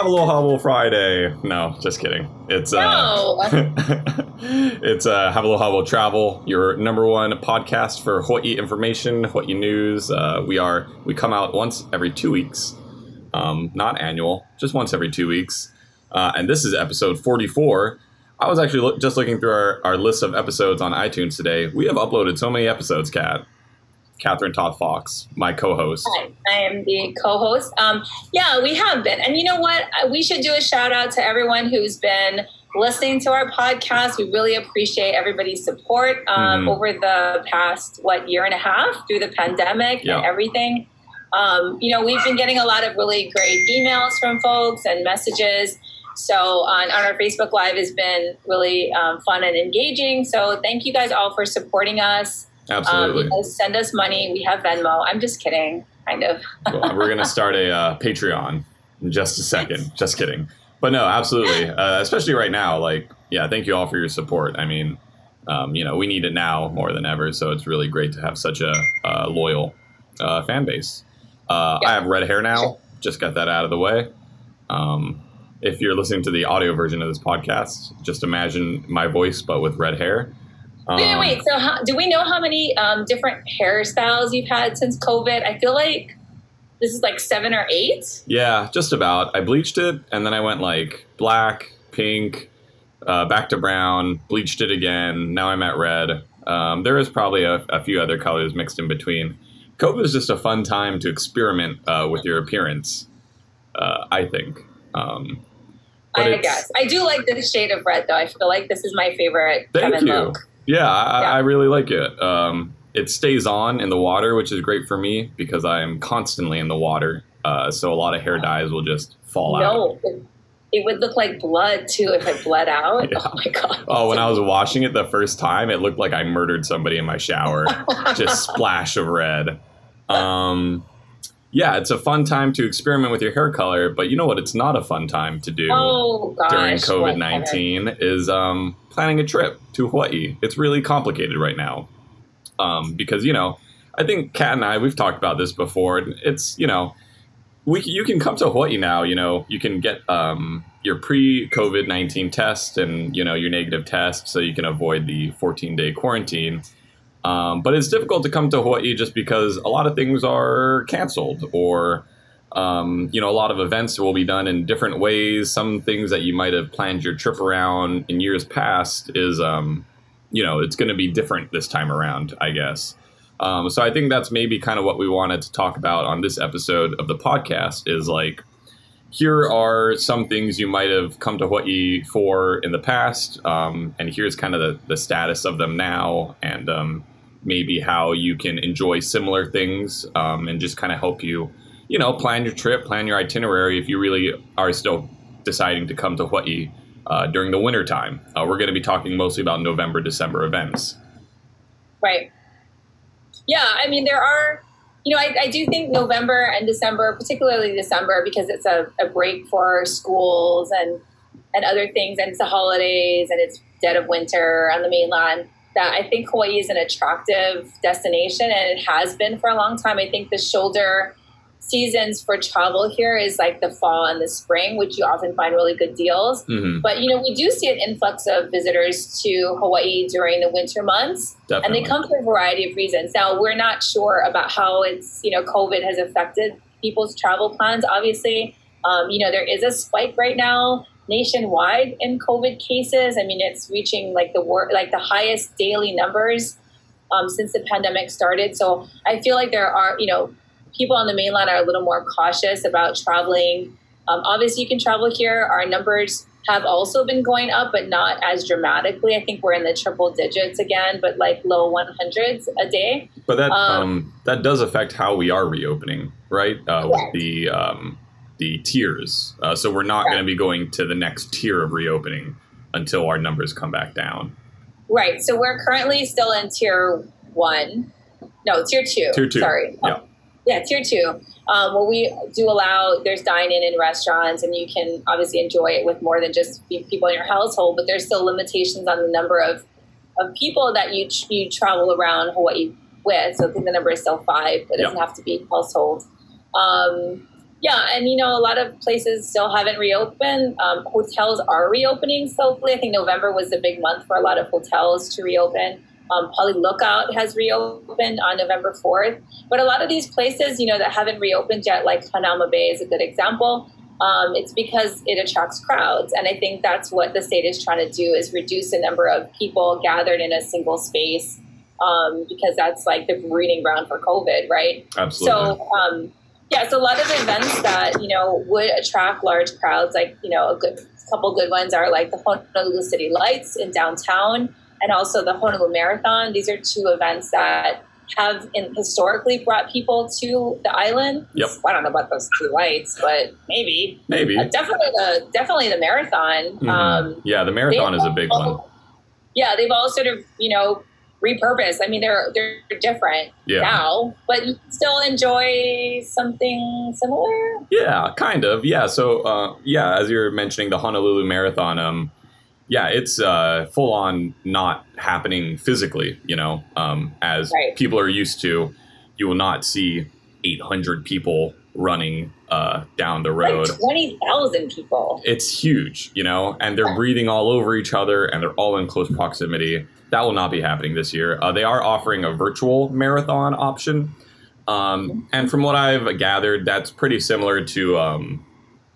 Travel Hobble Friday. No, just kidding. It's uh, No. it's uh, Have Aloha Will Travel, your number one podcast for Hawaii information, Hawaii news. Uh, we are we come out once every two weeks, um, not annual, just once every two weeks. Uh, and this is episode forty four. I was actually look, just looking through our, our list of episodes on iTunes today. We have uploaded so many episodes, Kat. Catherine Toth Fox, my co-host. Hi, I am the co-host. Um, yeah, we have been, and you know what? Uh, We should do a shout out to everyone who's been listening to our podcast. We really appreciate everybody's support um, Mhm. over the past what year and a half through the pandemic Yeah. and everything. Um, you know, we've been getting a lot of really great emails from folks and messages. So on, on our Facebook Live has been really um, fun and engaging. So thank you guys all for supporting us. Um, Absolutely. know, send us money. We have Venmo. I'm just kidding, kind of. well, we're gonna start a uh, Patreon in just a second. Just kidding. But no, absolutely. Uh, especially right now. Like, yeah, thank you all for your support. I mean, um, you know, we need it now more than ever. So it's really great to have such a uh, loyal uh, fan base. Uh, I have red hair now. Just got that out of the way. Um, if you're listening to the audio version of this podcast, just imagine my voice but with red hair. Wait, Um, wait. So, how, do we know how many um, different hairstyles you've had since COVID? I feel like this is like seven or eight. Yeah, just about. I bleached it and then I went like black, pink, uh, back to brown, bleached it again. Now I'm at red. Um, there is probably a, a few other colors mixed in between. COVID is just a fun time to experiment uh, with your appearance, uh, I think. Um, I guess I do like this shade of red, though. I feel like this is my favorite Thank Kevin you. look. Yeah, I, Yeah. I really like it. Um, it stays on in the water, which is great for me because I am constantly in the water. Uh, so a lot of hair dyes will just fall out. No, it, it would look like blood too if I bled out. Yeah. Oh my god! Oh, when I was washing it the first time, it looked like I murdered somebody in my shower. Just splash of red. Um, yeah, it's a fun time to experiment with your hair color, but you know what? It's not a fun time to do oh gosh! during COVID nineteen is um, planning a trip to Hawaii. It's really complicated right now um, because you know I think Kat and I we've talked about this before. It's you know we you can come to Hawaii now. You know you can get um, your pre COVID nineteen test and you know your negative test, so you can avoid the fourteen day quarantine. Um, but it's difficult to come to Hawaii just because a lot of things are canceled or um, you know, a lot of events will be done in different ways. Some things that you might have planned your trip around in years past is, um, you know, it's going to be different this time around, I guess. Um, so I think that's maybe kind of what we wanted to talk about on this episode of the podcast is like, here are some things you might have come to Hawaii for in the past, um, and here's kind of the, the status of them now, and um, maybe how you can enjoy similar things um, and just kind of help you you know, plan your trip, plan your itinerary if you really are still deciding to come to Hawaii uh, during the winter time. Uh, we're going to be talking mostly about November, December events. Right. Yeah, I mean, there are, you know, I, I do think November and December, particularly December, because it's a, a break for schools and and other things, and it's the holidays and it's dead of winter on the mainland. That I think Hawaii is an attractive destination, and it has been for a long time. I think the shoulder seasons for travel here is like the fall and the spring, which you often find really good deals. hmm But you know, we do see an influx of visitors to Hawaii during the winter months and they come for a variety of reasons. Now, we're not sure about how it's, you know, COVID has affected people's travel plans. Obviously, um, you know, there is a spike right now nationwide in COVID cases. I mean, it's reaching like the wor- like the highest daily numbers um, since the pandemic started. So I feel like there are, you know, people on the mainland are a little more cautious about traveling. Um, obviously, you can travel here. Our numbers have also been going up, but not as dramatically. I think we're in the triple digits again, but like low 100s a day. but that um, um, that does affect how we are reopening, right? Uh, with the um, the tiers. Uh, so we're not going to be going to the next tier of reopening until our numbers come back down. Right. So we're currently still in tier one. No, tier two. Tier two. Sorry. Yeah. Yeah, tier two. Um, where we do allow there's dine-in in restaurants, and you can obviously enjoy it with more than just people in your household. But there's still limitations on the number of of people that you you travel around Hawaii with. So I think the number is still five. It doesn't have to be household. Um, Yeah, and you know, a lot of places still haven't reopened. Um, hotels are reopening slowly. I think November was the big month for a lot of hotels to reopen. Um, Pali Lookout has reopened on November 4th. But a lot of these places, you know, that haven't reopened yet, like Hanauma Bay is a good example, um, it's because it attracts crowds. And I think that's what the state is trying to do is reduce the number of people gathered in a single space um, because that's like the breeding ground for COVID, right? Absolutely. So, um, yeah, so a lot of events that, you know, would attract large crowds, like, you know, a good couple good ones are like the Honolulu City Lights in downtown and also the Honolulu Marathon. These are two events that have in, historically brought people to the island. Yep. I don't know about those two lights, but maybe. Maybe. Uh, definitely the definitely the marathon. Mhm. Um, yeah, the marathon is a big one. Yeah, they've all sort of you know repurposed. I mean, they're they're different Yeah. now, but you still enjoy something similar. Yeah, kind of. Yeah. So, uh, yeah, as you're mentioning the Honolulu Marathon, um, yeah, it's uh, full on not happening physically. You know, um, as Right. people are used to, you will not see 800 people running uh, down the road. Like twenty thousand people. it's huge, you know, and they're breathing all over each other and they're all in close proximity. That will not be happening this year. Uh, they are offering a virtual marathon option. Um, and from what I've gathered, that's pretty similar to um,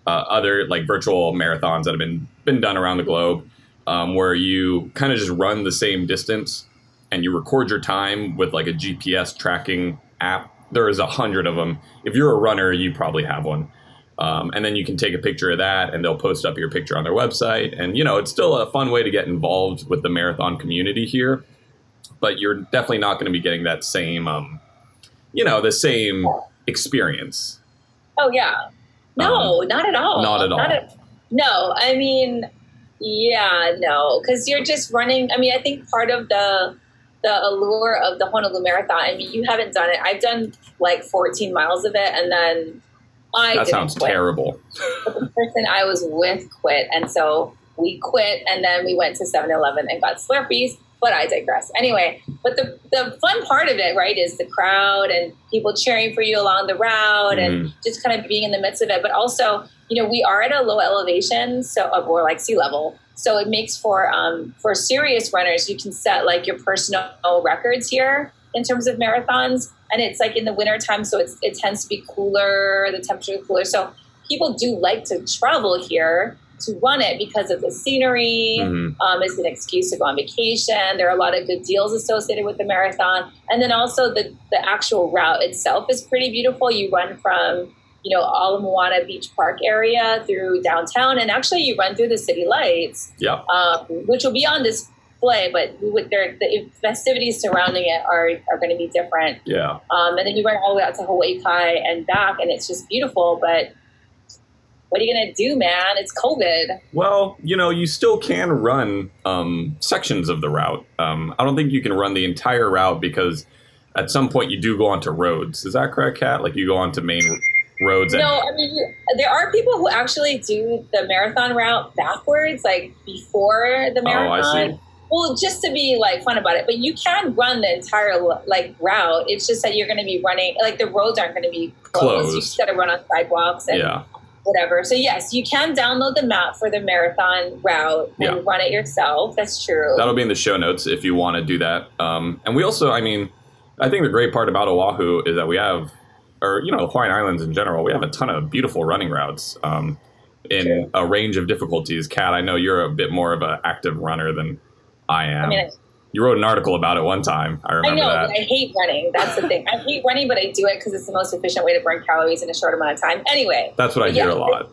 uh, other like virtual marathons that have been been done around the globe, um, where you kind of just run the same distance and you record your time with like a GPS tracking app. There is a hundred of them. If you're a runner, you probably have one. Um, and then you can take a picture of that and they'll post up your picture on their website. And, you know, it's still a fun way to get involved with the marathon community here. But you're definitely not going to be getting that same, um, you know, the same experience. Oh yeah. No, not at all. Um, not at all. no, I mean, yeah, no, because you're just running. I mean, I think part of the the allure of the Honolulu Marathon. I mean, you haven't done it. I've done like 14 miles of it, and then I That sounds quit. terrible. But the person I was with quit, and so we quit, and then we went to 7-Eleven and got Slurpees. But I digress. Anyway, but the the fun part of it, right, is the crowd and people cheering for you along the route, and just kind of being in the midst of it. But also, you know, we are at a low elevation, so uh, or like sea level, so it makes for um, for serious runners. You can set like your personal records here in terms of marathons, and it's like in the wintertime, so it's, it tends to be cooler, the temperature is cooler. So people do like to travel here to run it because of the scenery. Mhm. Um, it's an excuse to go on vacation. There are a lot of good deals associated with the marathon, and then also the the actual route itself is pretty beautiful. You run from you know Ala Moana Beach Park area through downtown, and actually you run through the city lights Yep. um, which will be on display, but would, the festivities surrounding it are, are going to be different. Yeah. Um, and then you run all the way out to Hawaii Kai and back, and it's just beautiful. But what are you going to do, man? It's COVID. Well, you know, you still can run um, sections of the route. Um, I don't think you can run the entire route because at some point you do go onto roads. Is that correct, Kat? Like you go onto main roads. And, No, I mean, there are people who actually do the marathon route backwards, like before the Oh, I marathon. see. Well, just to be like fun about it, but you can run the entire like route. It's just that you're going to be running like the roads aren't going to be closed. You just got to run on sidewalks and yeah. Whatever. So yes, you can download the map for the marathon route and Yeah. run it yourself. That's true. That'll be in the show notes if you want to do that. Um, and we also, I mean, I think the great part about Oahu is that we have, or you know, Hawaiian Islands in general, we have a ton of beautiful running routes um, in True. a range of difficulties. Kat, I know you're a bit more of an active runner than I am. I mean, you wrote an article about it one time. I I remember know, that. but I hate running. That's the thing. I hate running, but I do it because it's the most efficient way to burn calories in a short amount of time. Anyway, That's what I hear Yeah. a lot.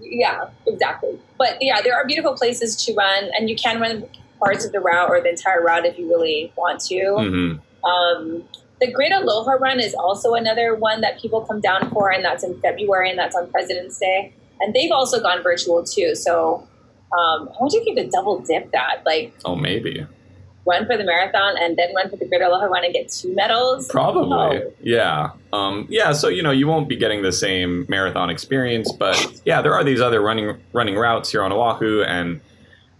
yeah, exactly. But yeah, there are beautiful places to run, and you can run parts of the route or the entire route if you really want to. hmm Um, the Great Aloha Run is also another one that people come down for, and that's in February, and that's on President's Day. And they've also gone virtual too. So um, I wonder if you could double dip that, like Oh, maybe. Run for the marathon and then run for the Great Aloha Run and get two medals. Probably. Oh. Yeah. Um, yeah. So you know, you won't be getting the same marathon experience, but yeah, there are these other running running routes here on Oahu, and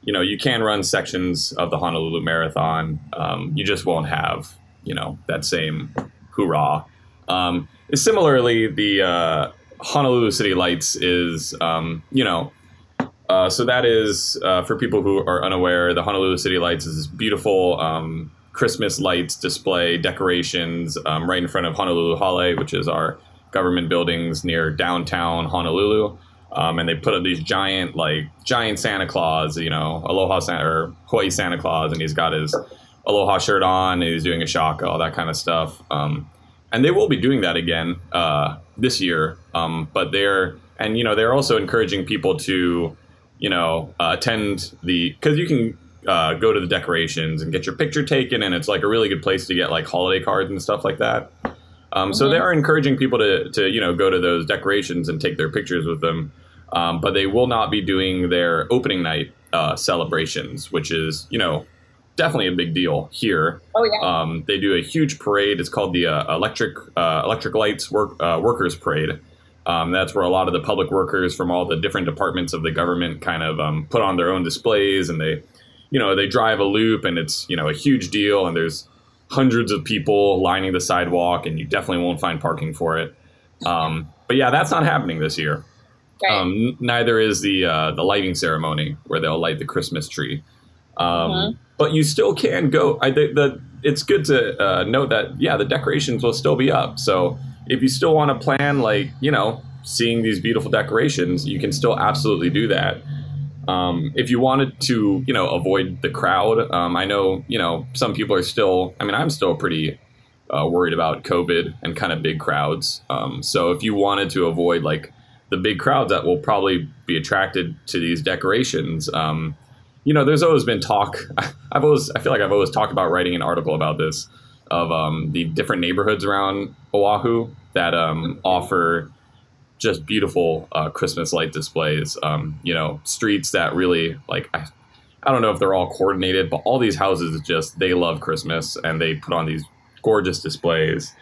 you know, you can run sections of the Honolulu Marathon. Um, you just won't have you know that same hoorah. Um, similarly, the uh, Honolulu City Lights is, um, you know, uh, so that is uh, for people who are unaware. The Honolulu City Lights is this beautiful um, Christmas lights display decorations um, right in front of Honolulu Hale, which is our government buildings near downtown Honolulu. Um, and they put up these giant, like giant Santa Claus, you know, Aloha Santa or Hawaii Santa Claus, and he's got his Aloha shirt on, and he's doing a shaka, all that kind of stuff. Um, and they will be doing that again uh, this year. Um, but they're and you know they're also encouraging people to you know uh, attend the because you can uh, go to the decorations and get your picture taken, and it's like a really good place to get like holiday cards and stuff like that. Um, So they are encouraging people to to you know go to those decorations and take their pictures with them. Um, but they will not be doing their opening night uh, celebrations, which is you know definitely a big deal here. Oh yeah. Um, they do a huge parade. It's called the uh, Electric uh, Electric Lights Work, uh, Workers Parade. Um, that's where a lot of the public workers from all the different departments of the government kind of um, put on their own displays, and they, you know, they drive a loop, and it's you know a huge deal, and there's hundreds of people lining the sidewalk, and you definitely won't find parking for it. Um, but yeah, that's not happening this year. right. Um, neither is the uh, the lighting ceremony where they'll light the Christmas tree. Um, Mhm. But you still can go. I think that it's good to uh, note that yeah, the decorations will still be up. So if you still want to plan, like you know, seeing these beautiful decorations, you can still absolutely do that. Um, if you wanted to, you know, avoid the crowd, um, I know you know some people are still. I mean, I'm still pretty uh, worried about COVID and kind of big crowds. Um, so if you wanted to avoid like the big crowds that will probably be attracted to these decorations, um, you know, there's always been talk. I've always, I feel like I've always talked about writing an article about this of um, the different neighborhoods around Oahu that um, offer just beautiful uh, Christmas light displays. Um, you know, streets that really like. I, I don't know if they're all coordinated, but all these houses just they love Christmas and they put on these gorgeous displays.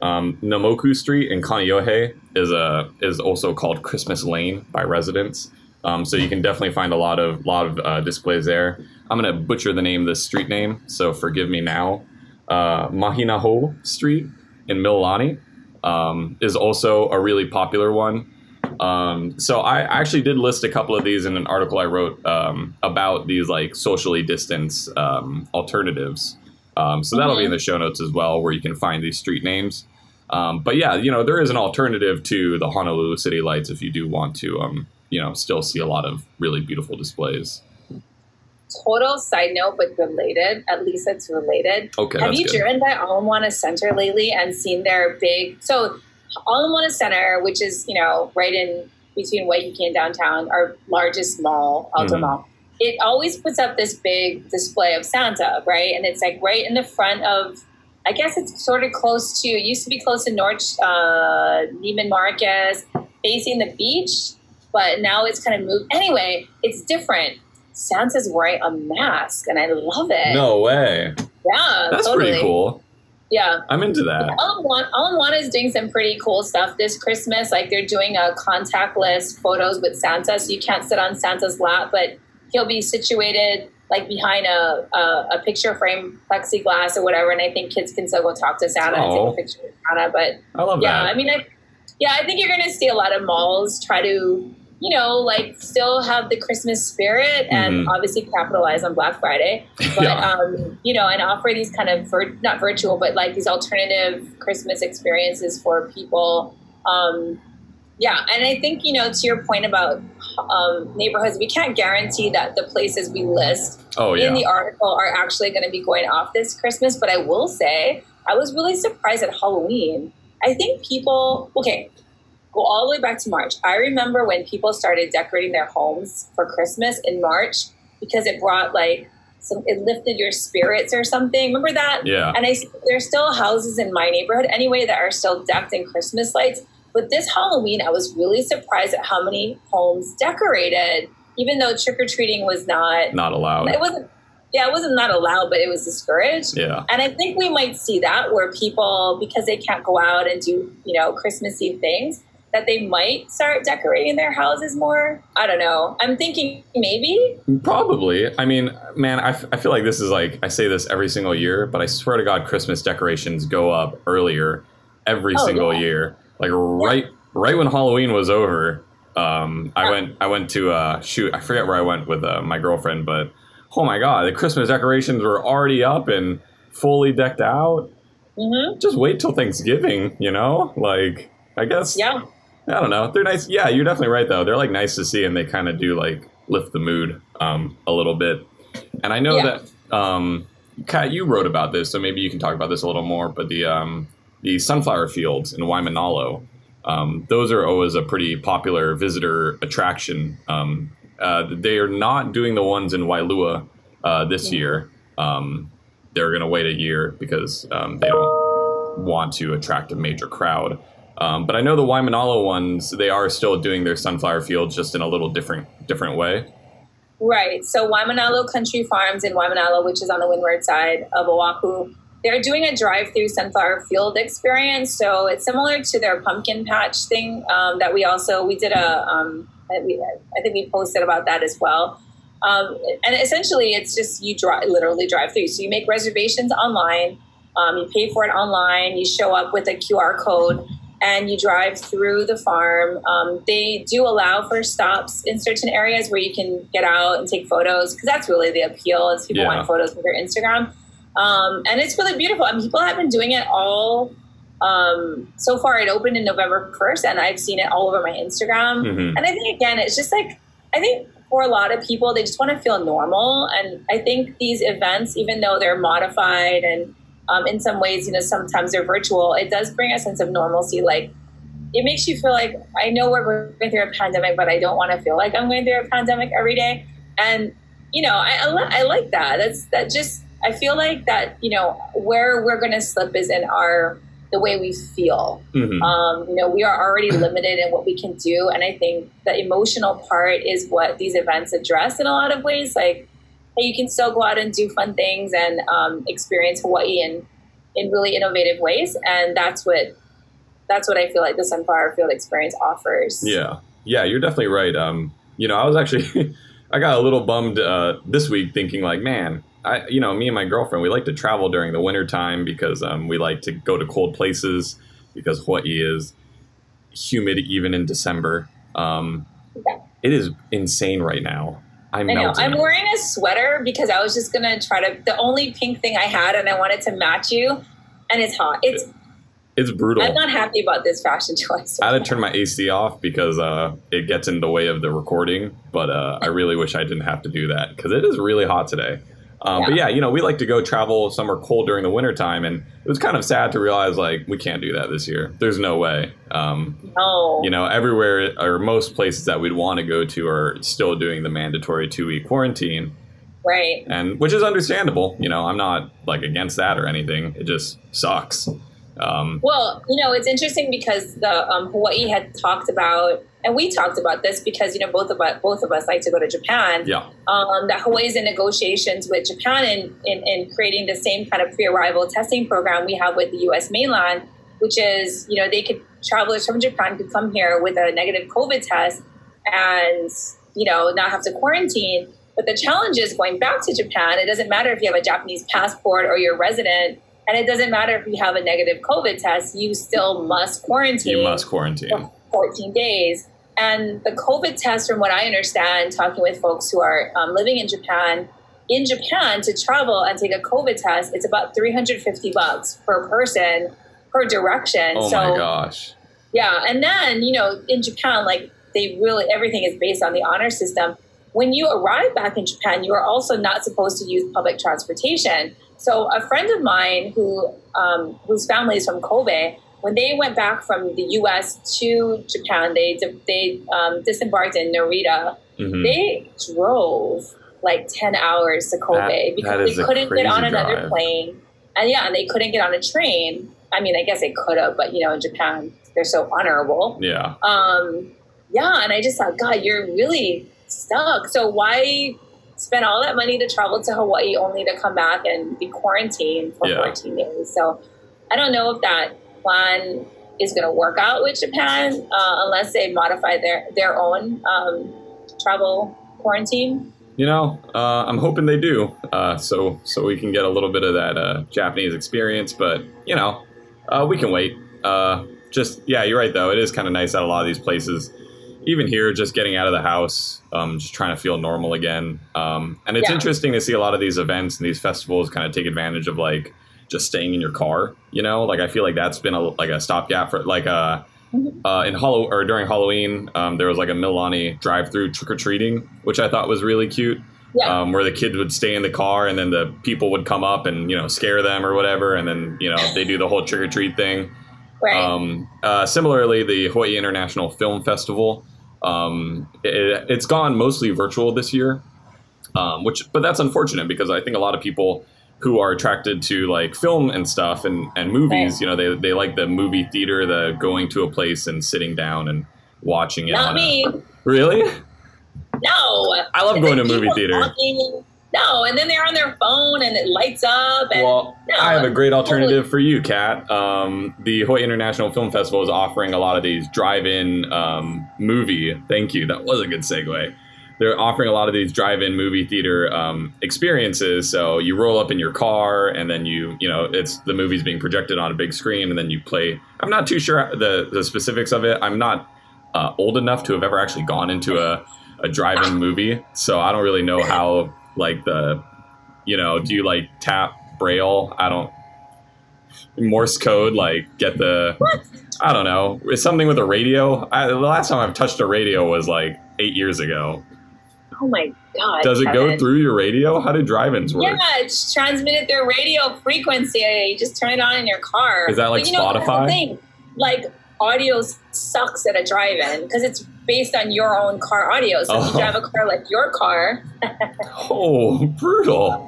Um, Namoku Street in Kaneohe is a is also called Christmas Lane by residents. Um, so you can definitely find a lot of lot of uh, displays there. I'm gonna butcher the name the street name, so forgive me now. Uh, Mahinaho Street in Mililani um, is also a really popular one. Um, so I actually did list a couple of these in an article I wrote um, about these like socially distanced um, alternatives. Um, so that'll be in the show notes as well, where you can find these street names. Um, but yeah, you know there is an alternative to the Honolulu City Lights if you do want to, um, you know, still see a lot of really beautiful displays. Total side note, but related. At least it's related. Okay, Have you good. driven by Ala Moana Center lately and seen their big? So, Ala Moana Center, which is you know right in between Waikiki and downtown, our largest mall, outdoor Mhm. mall. It always puts up this big display of Santa, right? And it's like right in the front of. I guess it's sort of close to. It used to be close to North uh, Neiman Marcus, facing the beach, but now it's kind of moved. Anyway, it's different. Santa's wearing a mask, and I love it. No way. Yeah, That's totally. pretty cool. Yeah. I'm into that. All One, All One is doing some pretty cool stuff this Christmas. Like they're doing a contactless photos with Santa, so you can't sit on Santa's lap, but he'll be situated like behind a, a, a picture frame plexiglass or whatever. And I think kids can still go talk to Santa and Oh. take a oh. picture with Santa. But I love yeah, that. I mean, I, yeah, I think you're going to see a lot of malls try to, you know, like still have the Christmas spirit and Mhm. obviously capitalize on Black Friday but Yeah. um, you know, and offer these kind of vir- not virtual, but like these alternative Christmas experiences for people. Um, yeah, and I think you know to your point about um, neighborhoods, we can't guarantee that the places we list oh in yeah. the article are actually going to be going off this Christmas. But I will say, I was really surprised at Halloween. I think people, okay, go all the way back to March. I remember when people started decorating their homes for Christmas in March because it brought like some, it lifted your spirits or something. Remember that? yeah. And I there's still houses in my neighborhood anyway that are still decked in Christmas lights. But this Halloween, I was really surprised at how many homes decorated, even though trick or treating was not. Not allowed. It wasn't. Yeah, it wasn't not allowed, but it was discouraged. Yeah. And I think we might see that where people, because they can't go out and do, you know, Christmassy things, that they might start decorating their houses more. I don't know. I'm thinking maybe. Probably. I mean, man, I, f- I feel like this is like, I say this every single year, but I swear to God, Christmas decorations go up earlier every Oh, single yeah. year. Like right right when Halloween was over, um, I went I went to uh, shoot. I forget where I went with uh, my girlfriend, but oh my god, the Christmas decorations were already up and fully decked out. hmm Just wait till Thanksgiving, you know? Like I guess Yeah. I don't know. They're nice. Yeah, you're definitely right though. They're like nice to see, and they kind of do like lift the mood um, a little bit. And I know Yeah. that um, Kat, you wrote about this, so maybe you can talk about this a little more. But the um, the sunflower fields in Waimanalo, um, those are always a pretty popular visitor attraction. Um, uh, they are not doing the ones in Waialua uh, this year. Um, they're going to wait a year because um, they don't want to attract a major crowd. Um, but I know the Waimanalo ones, they are still doing their sunflower fields just in a little different different way. Right. So Waimanalo Country Farms in Waimanalo, which is on the windward side of Oahu, they're doing a drive-through sunflower field experience. So it's similar to their pumpkin patch thing um, that we also we did a um, I- think we posted about that as well. Um, and essentially, it's just you drive literally drive through. So you make reservations online, um, you pay for it online, you show up with a QR code, and you drive through the farm. Um, they do allow for stops in certain areas where you can get out and take photos because that's really the appeal is people Yeah. want photos for their Instagram. Um, and it's really beautiful. I mean, people have been doing it all. Um, so far, it opened in November 1st, and I've seen it all over my Instagram. hmm And I think again, it's just like I think for a lot of people, they just want to feel normal. And I think these events, even though they're modified and um, in some ways, you know, sometimes they're virtual, it does bring a sense of normalcy. Like it makes you feel like I know we're going through a pandemic, but I don't want to feel like I'm going through a pandemic every day. And you know, I, I, li- I like that. That's that just I feel like that you know where we're going to slip is in our the way we feel hmm um, you know, we are already limited in what we can do, and I think the emotional part is what these events address in a lot of ways. Like, hey, you can still go out and do fun things and um, experience Hawaii in in really innovative ways, and that's what that's what I feel like the Sunflower Field experience offers. Yeah, yeah, you're definitely right. Um, you know, I was actually, I got a little bummed uh, this week, thinking like, man, I, you know, me and my girlfriend, we like to travel during the winter time because um, we like to go to cold places because Hawaii is humid even in December. Um, Yeah. it is insane right now. I'm I know. melting. I'm wearing a sweater because I was just gonna try to. The only pink thing I had, and I wanted to match you, and it's hot. It's. it's brutal. I'm not happy about this fashion choice. I had to turn my AC off because uh, it gets in the way of the recording. But uh, I really wish I didn't have to do that because it is really hot today. Um, But yeah, you know, we like to go travel somewhere cold during the wintertime, and it was kind of sad to realize like we can't do that this year. There's no way. Um, No. you know, everywhere or most places that we'd want to go to are still doing the mandatory two week quarantine, right. and which is understandable. You know, I'm not like against that or anything. It just sucks. Um, Well, you know, it's interesting because the um, Hawaii had talked about, and we talked about this because you know both of us both of us like to go to Japan. yeah, Um, that Hawaii's in negotiations with Japan in, in, in creating the same kind of pre-arrival testing program we have with the U.S. mainland, which is you know they could travelers from Japan could come here with a negative COVID test and you know not have to quarantine. But the challenge is going back to Japan. It doesn't matter if you have a Japanese passport or you're a resident, and it doesn't matter if you have a negative COVID test. You still must quarantine you must quarantine. for 14 days. And the COVID test, from what I understand, talking with folks who are um, living in Japan, in Japan to travel and take a COVID test, it's about 350 bucks per person per direction. Oh so my gosh. yeah, and then you know in Japan, like they really everything is based on the honor system. When you arrive back in Japan, you are also not supposed to use public transportation. So a friend of mine who um, whose family is from Kobe, when they went back from the U.S. to Japan, they they um, disembarked in Narita. Mhm. They drove like ten hours to Kobe That- because that they couldn't get on another drive. plane, and yeah, and they couldn't get on a train. I mean, I guess they could have, but you know, in Japan, they're so honorable. Yeah. Um, yeah, and I just thought, God, you're really stuck. So why spend all that money to travel to Hawaii only to come back and be quarantined for Yeah. 14 days? So I don't know if that plan is going to work out with Japan uh, unless they modify their their own um, travel quarantine. You know, uh, I'm hoping they do, uh, so so we can get a little bit of that uh, Japanese experience. But you know, uh, we can wait. Uh, just yeah, you're right though. It is kind of nice at a lot of these places. Even here, just getting out of the house, um, just trying to feel normal again. Um, and it's Yeah. interesting to see a lot of these events and these festivals kind of take advantage of like just staying in your car. You know, like I feel like that's been a, like a stopgap for like uh, Mhm. uh, in Hollow or during Halloween, um, there was like a Mililani drive-through trick or treating, which I thought was really cute Yeah. um, where the kids would stay in the car and then the people would come up and you know scare them or whatever and then you know they do the whole trick or treat thing right. um, uh, similarly the hawaii international film festival um, it, it's gone mostly virtual this year um, which but that's unfortunate because i think a lot of people who are attracted to like film and stuff and, and movies Right. you know they, they like the movie theater the going to a place and sitting down and watching it Not on a- me. really No. i love going to movie theater. No, and then they're on their phone and it lights up. And Well, no, I have a great alternative for you, Kat. Um, the Hawaii International Film Festival is offering a lot of these drive-in um, movie. Thank you. That was a good segue. They're offering a lot of these drive-in movie theater um, experiences. So you roll up in your car, and then you, you know, it's the movie's being projected on a big screen, and then you play. I'm not too sure the the specifics of it. I'm not uh, old enough to have ever actually gone into a a drive-in movie, so I don't really know how like the you know, do you like tap braille? I don't Morse code, like get the What? I don't know. It's something with a radio. I, the last time I've touched a radio was like eight years ago. Oh my god. Does it go through your radio? How do drive-ins work? Yeah, it's transmitted through radio frequency. You just turn it on in your car. Is that like But you know, Spotify? thing. Like audio sucks at a drive-in because it's based on your own car audio. So if Oh. you drive a car like your car, Oh, brutal.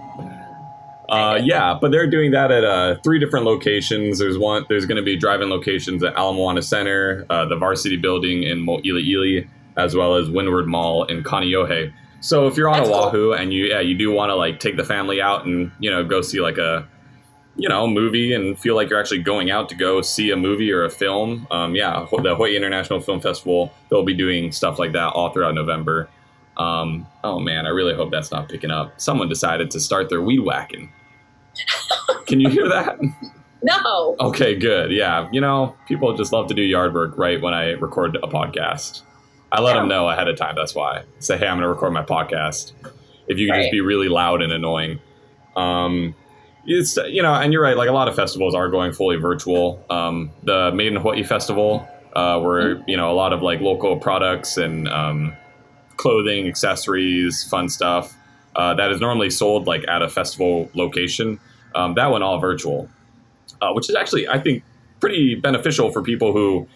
Uh, yeah, but they're doing that at uh, three different locations. There's one. There's going to be drive-in locations at Ala Moana Center, uh, the Varsity Building in Mo'iliili, as well as Windward Mall in Kaneohe. So if you're on That's cool. Oahu and you yeah you do want to like take the family out and you know go see like a you know movie and feel like you're actually going out to go see a movie or a film, um, yeah, the Hawaii International Film Festival they'll be doing stuff like that all throughout November. Um, oh man, I really hope that's not picking up. Someone decided to start their weed whacking. Can you hear that? no. Okay, good. Yeah, you know, people just love to do yard work right when I record a podcast. I let Yeah. them know ahead of time. That's why. Say, hey, I'm going to record my podcast. If you can just be really loud and annoying. Um, it's you know, and you're right. Like a lot of festivals are going fully virtual. Um, the Made in Hawaii festival, uh, where you know a lot of like local products and um, clothing, accessories, fun stuff uh, that is normally sold like at a festival location. Um, that went all virtual, uh, which is actually I think pretty beneficial for people who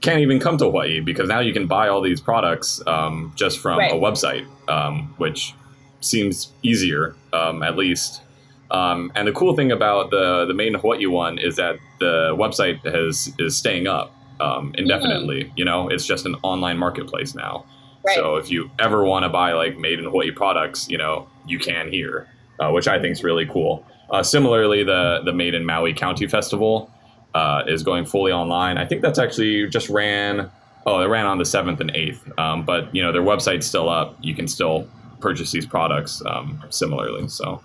can't even come to Hawaii because now you can buy all these products um, just from Right. a website, um, which seems easier um, at least. Um, and the cool thing about the the main Hawaii one is that the website has is staying up um, indefinitely. You know, it's just an online marketplace now. Right. So if you ever want to buy like made in Hawaii products, you know, you can here, uh, which I think is really cool. Uh, similarly, the the Made in Maui County Festival uh, is going fully online. I think that's actually just ran. Oh, it ran on the seventh and eighth. Um, but you know, their website's still up. You can still purchase these products um, similarly. So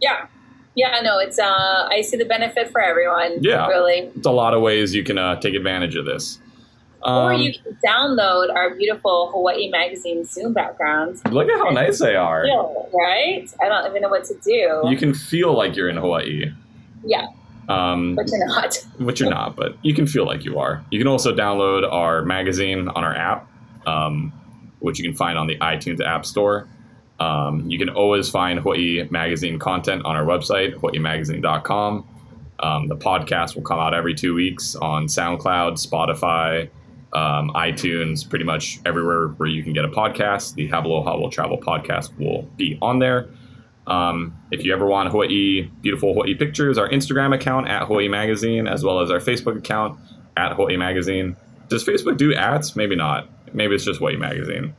Yeah. Yeah, no, it's uh I see the benefit for everyone. Yeah. Really. it's a lot of ways you can uh, take advantage of this. or Um, you can download our beautiful Hawaii magazine Zoom backgrounds. look at how nice they are. Yeah, right? I don't even know what to do. You can feel like you're in Hawaii. yeah, Um, but you're not. which you're not, but you can feel like you are. You can also download our magazine on our app, um, which you can find on the iTunes App Store. Um, you can always find Hawaii Magazine content on our website, hawaiimagazine.com. Um, the podcast will come out every two weeks on SoundCloud, Spotify, um, iTunes, pretty much everywhere where you can get a podcast. The Have Aloha Will Travel podcast will be on there. Um, if you ever want Hawaii, beautiful Hawaii pictures, our Instagram account at Hawaii Magazine, as well as our Facebook account at Hawaii Magazine. Does Facebook do ads? Maybe not. Maybe it's just Hawaii Magazine.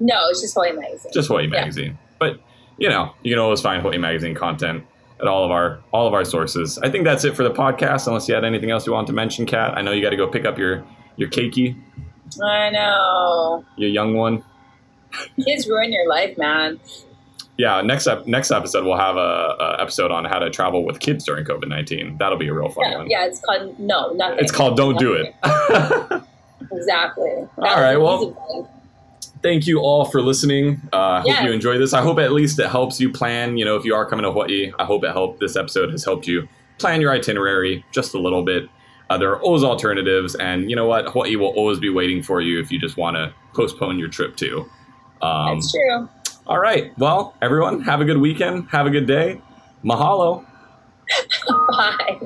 No, it's just Hawaii magazine. Just Hawaii Yeah. Magazine. But you know, you can always find Hawaii Magazine content at all of our all of our sources. I think that's it for the podcast. Unless you had anything else you want to mention, Kat. I know you got to go pick up your your keiki, I know. your young one. Kids ruin your life, man. yeah, next up, next episode we'll have a, a episode on how to travel with kids during COVID nineteen. That'll be a real fun Yeah, one. yeah, it's called no, nothing. It's called "Don't Do It." Exactly. All right, well- Thank you all for listening. Uh, I hope Yeah. you enjoy this. I hope at least it helps you plan. You know, if you are coming to Hawaii, I hope it helped. This episode has helped you plan your itinerary just a little bit. Uh, there are always alternatives, and you know what? Hawaii will always be waiting for you if you just want to postpone your trip too. Um, That's true. all right. Well, everyone, have a good weekend. Have a good day. Mahalo. Bye.